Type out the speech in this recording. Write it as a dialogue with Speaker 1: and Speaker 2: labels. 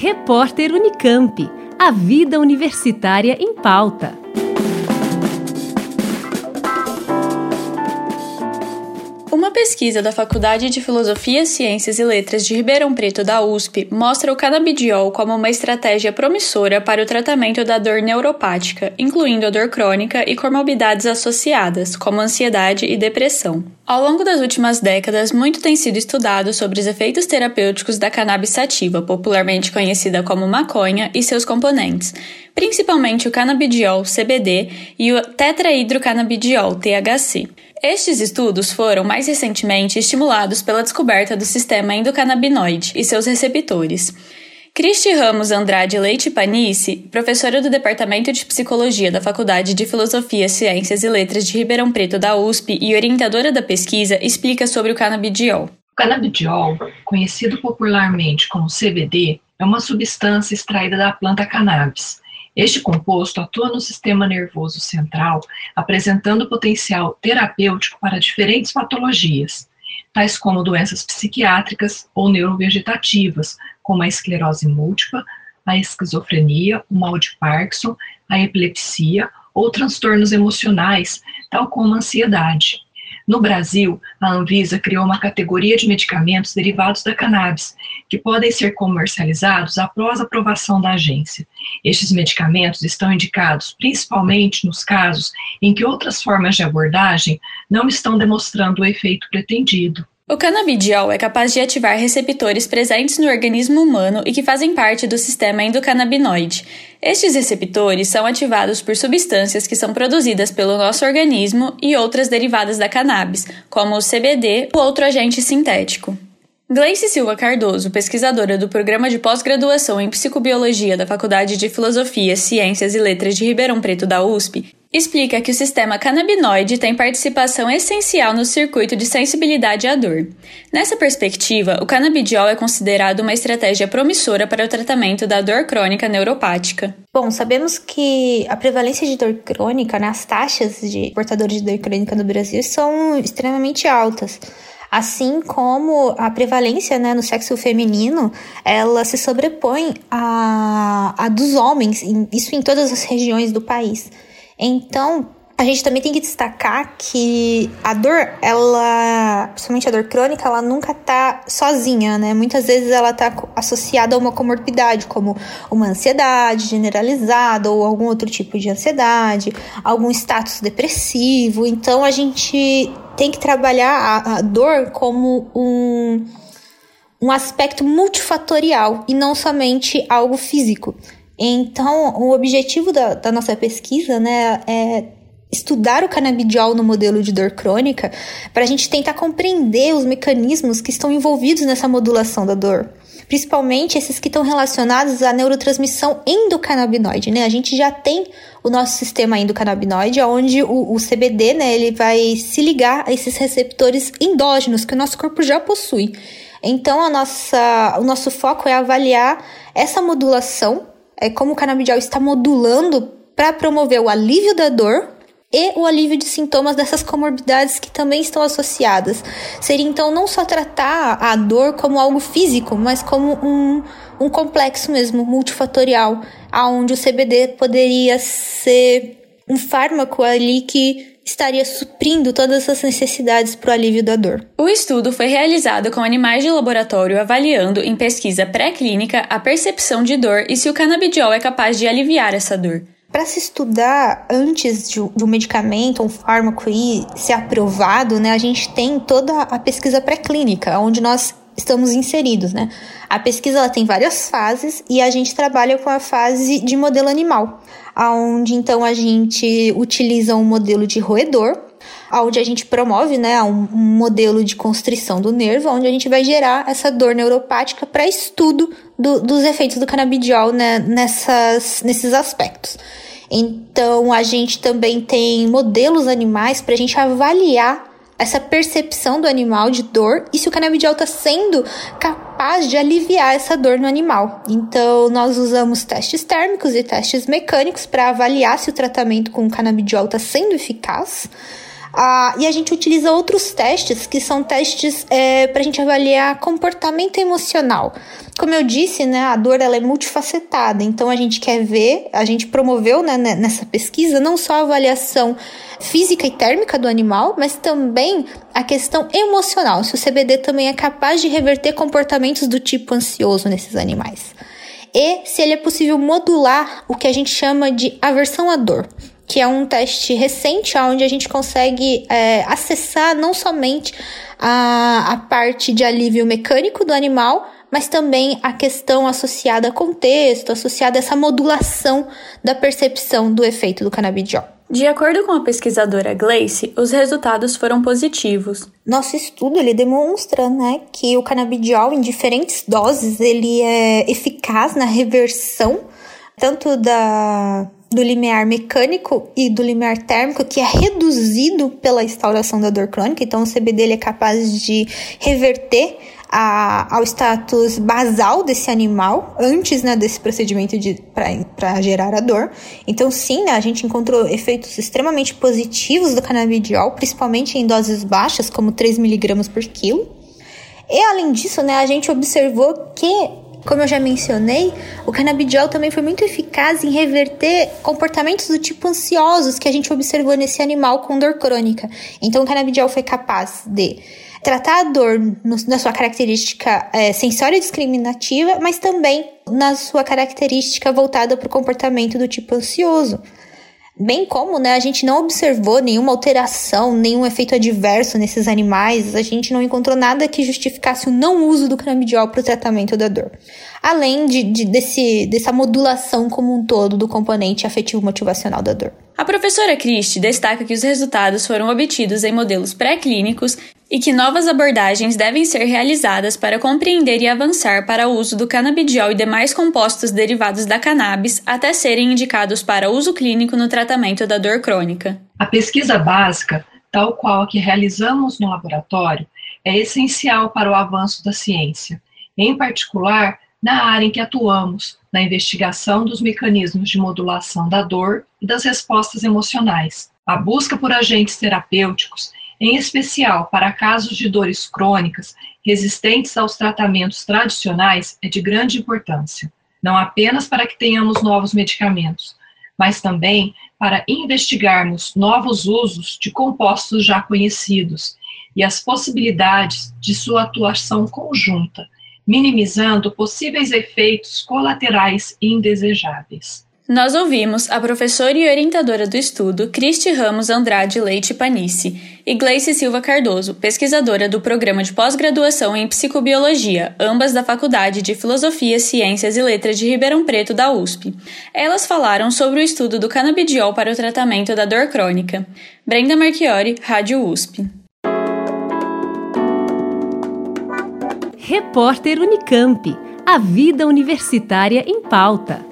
Speaker 1: Repórter Unicamp. A vida universitária em pauta.
Speaker 2: Uma pesquisa da Faculdade de Filosofia, Ciências e Letras de Ribeirão Preto da USP mostra o canabidiol como uma estratégia promissora para o tratamento da dor neuropática, incluindo a dor crônica e comorbidades associadas, como ansiedade e depressão. Ao longo das últimas décadas, muito tem sido estudado sobre os efeitos terapêuticos da cannabis sativa, popularmente conhecida como maconha, e seus componentes, principalmente o canabidiol CBD e o tetrahidrocanabidiol THC. Estes estudos foram, mais recentemente, estimulados pela descoberta do sistema endocannabinoide e seus receptores. Cristi Ramos Andrade Leite Panice, professora do Departamento de Psicologia da Faculdade de Filosofia, Ciências e Letras de Ribeirão Preto da USP e orientadora da pesquisa, explica sobre o canabidiol.
Speaker 3: O canabidiol, conhecido popularmente como CBD, é uma substância extraída da planta cannabis este composto atua no sistema nervoso central, apresentando potencial terapêutico para diferentes patologias, tais como doenças psiquiátricas ou neurovegetativas, como a esclerose múltipla, a esquizofrenia, o mal de Parkinson, a epilepsia ou transtornos emocionais, tal como a ansiedade. No Brasil, a Anvisa criou uma categoria de medicamentos derivados da cannabis, que podem ser comercializados após aprovação da agência. Estes medicamentos estão indicados principalmente nos casos em que outras formas de abordagem não estão demonstrando o efeito pretendido.
Speaker 2: O canabidiol é capaz de ativar receptores presentes no organismo humano e que fazem parte do sistema endocannabinoide. Estes receptores são ativados por substâncias que são produzidas pelo nosso organismo e outras derivadas da cannabis, como o CBD ou outro agente sintético. Gleice Silva Cardoso, pesquisadora do Programa de Pós-Graduação em Psicobiologia da Faculdade de Filosofia, Ciências e Letras de Ribeirão Preto da USP, explica que o sistema canabinoide tem participação essencial no circuito de sensibilidade à dor. Nessa perspectiva, o canabidiol é considerado uma estratégia promissora para o tratamento da dor crônica neuropática.
Speaker 4: Bom, sabemos que a prevalência de dor crônica, né, as taxas de portadores de dor crônica no Brasil são extremamente altas assim como a prevalência né, no sexo feminino, ela se sobrepõe à, à dos homens, isso em todas as regiões do país. Então, a gente também tem que destacar que a dor, ela, principalmente a dor crônica, ela nunca tá sozinha, né? Muitas vezes ela tá associada a uma comorbidade, como uma ansiedade generalizada ou algum outro tipo de ansiedade, algum status depressivo. Então a gente tem que trabalhar a, a dor como um, um aspecto multifatorial e não somente algo físico. Então, o objetivo da, da nossa pesquisa né, é estudar o canabidiol no modelo de dor crônica para a gente tentar compreender os mecanismos que estão envolvidos nessa modulação da dor. Principalmente esses que estão relacionados à neurotransmissão endocannabinoide, né? A gente já tem o nosso sistema endocannabinoide, onde o, o CBD, né, ele vai se ligar a esses receptores endógenos que o nosso corpo já possui. Então, a nossa, o nosso foco é avaliar essa modulação, é como o canabidiol está modulando para promover o alívio da dor e o alívio de sintomas dessas comorbidades que também estão associadas. Seria então não só tratar a dor como algo físico, mas como um, um complexo mesmo, multifatorial, aonde o CBD poderia ser um fármaco ali que estaria suprindo todas as necessidades para o alívio da dor.
Speaker 2: O estudo foi realizado com animais de laboratório avaliando em pesquisa pré-clínica a percepção de dor e se o canabidiol é capaz de aliviar essa dor.
Speaker 4: Para se estudar antes de, um medicamento, um fármaco ir ser aprovado, né, a gente tem toda a pesquisa pré-clínica, onde nós estamos inseridos, né? A pesquisa ela tem várias fases e a gente trabalha com a fase de modelo animal, aonde então a gente utiliza um modelo de roedor, onde a gente promove, né, um, modelo de constrição do nervo, onde a gente vai gerar essa dor neuropática para estudo do, dos efeitos do canabidiol né, nessas, nesses aspectos. Então, a gente também tem modelos animais para a gente avaliar essa percepção do animal de dor e se o canabidiol está sendo capaz de aliviar essa dor no animal. Então, nós usamos testes térmicos e testes mecânicos para avaliar se o tratamento com o canabidiol está sendo eficaz. Ah, e a gente utiliza outros testes, que são testes é, para a gente avaliar comportamento emocional. Como eu disse, né, a dor ela é multifacetada, então a gente quer ver, a gente promoveu né, nessa pesquisa não só a avaliação física e térmica do animal, mas também a questão emocional, se o CBD também é capaz de reverter comportamentos do tipo ansioso nesses animais. E se ele é possível modular o que a gente chama de aversão à dor que é um teste recente onde a gente consegue é, acessar não somente a, a parte de alívio mecânico do animal, mas também a questão associada a contexto, associada a essa modulação da percepção do efeito do canabidiol.
Speaker 2: De acordo com a pesquisadora Gleice, os resultados foram positivos.
Speaker 4: Nosso estudo ele demonstra, né, que o canabidiol em diferentes doses ele é eficaz na reversão tanto da do limiar mecânico e do limiar térmico, que é reduzido pela instauração da dor crônica. Então, o CBD ele é capaz de reverter a, ao status basal desse animal antes né, desse procedimento de para gerar a dor. Então, sim, né, a gente encontrou efeitos extremamente positivos do canabidiol, principalmente em doses baixas, como 3 miligramas por quilo. E além disso, né, a gente observou que como eu já mencionei, o canabidiol também foi muito eficaz em reverter comportamentos do tipo ansiosos que a gente observou nesse animal com dor crônica. Então, o canabidiol foi capaz de tratar a dor no, na sua característica é, sensória discriminativa, mas também na sua característica voltada para o comportamento do tipo ansioso. Bem como, né, a gente não observou nenhuma alteração, nenhum efeito adverso nesses animais, a gente não encontrou nada que justificasse o não uso do canabidiol para o tratamento da dor. Além de, de, desse, dessa modulação como um todo do componente afetivo motivacional da dor.
Speaker 2: A professora Christie destaca que os resultados foram obtidos em modelos pré-clínicos e que novas abordagens devem ser realizadas para compreender e avançar para o uso do canabidiol e demais compostos derivados da cannabis até serem indicados para uso clínico no tratamento da dor crônica.
Speaker 3: A pesquisa básica, tal qual a que realizamos no laboratório, é essencial para o avanço da ciência, em particular na área em que atuamos, na investigação dos mecanismos de modulação da dor e das respostas emocionais. A busca por agentes terapêuticos em especial para casos de dores crônicas resistentes aos tratamentos tradicionais, é de grande importância, não apenas para que tenhamos novos medicamentos, mas também para investigarmos novos usos de compostos já conhecidos e as possibilidades de sua atuação conjunta, minimizando possíveis efeitos colaterais indesejáveis.
Speaker 2: Nós ouvimos a professora e orientadora do estudo, Cristi Ramos Andrade Leite Panice, e Gleice Silva Cardoso, pesquisadora do programa de pós-graduação em psicobiologia, ambas da Faculdade de Filosofia, Ciências e Letras de Ribeirão Preto da USP. Elas falaram sobre o estudo do canabidiol para o tratamento da dor crônica. Brenda Marchiori, Rádio USP.
Speaker 1: Repórter Unicamp. A vida universitária em pauta.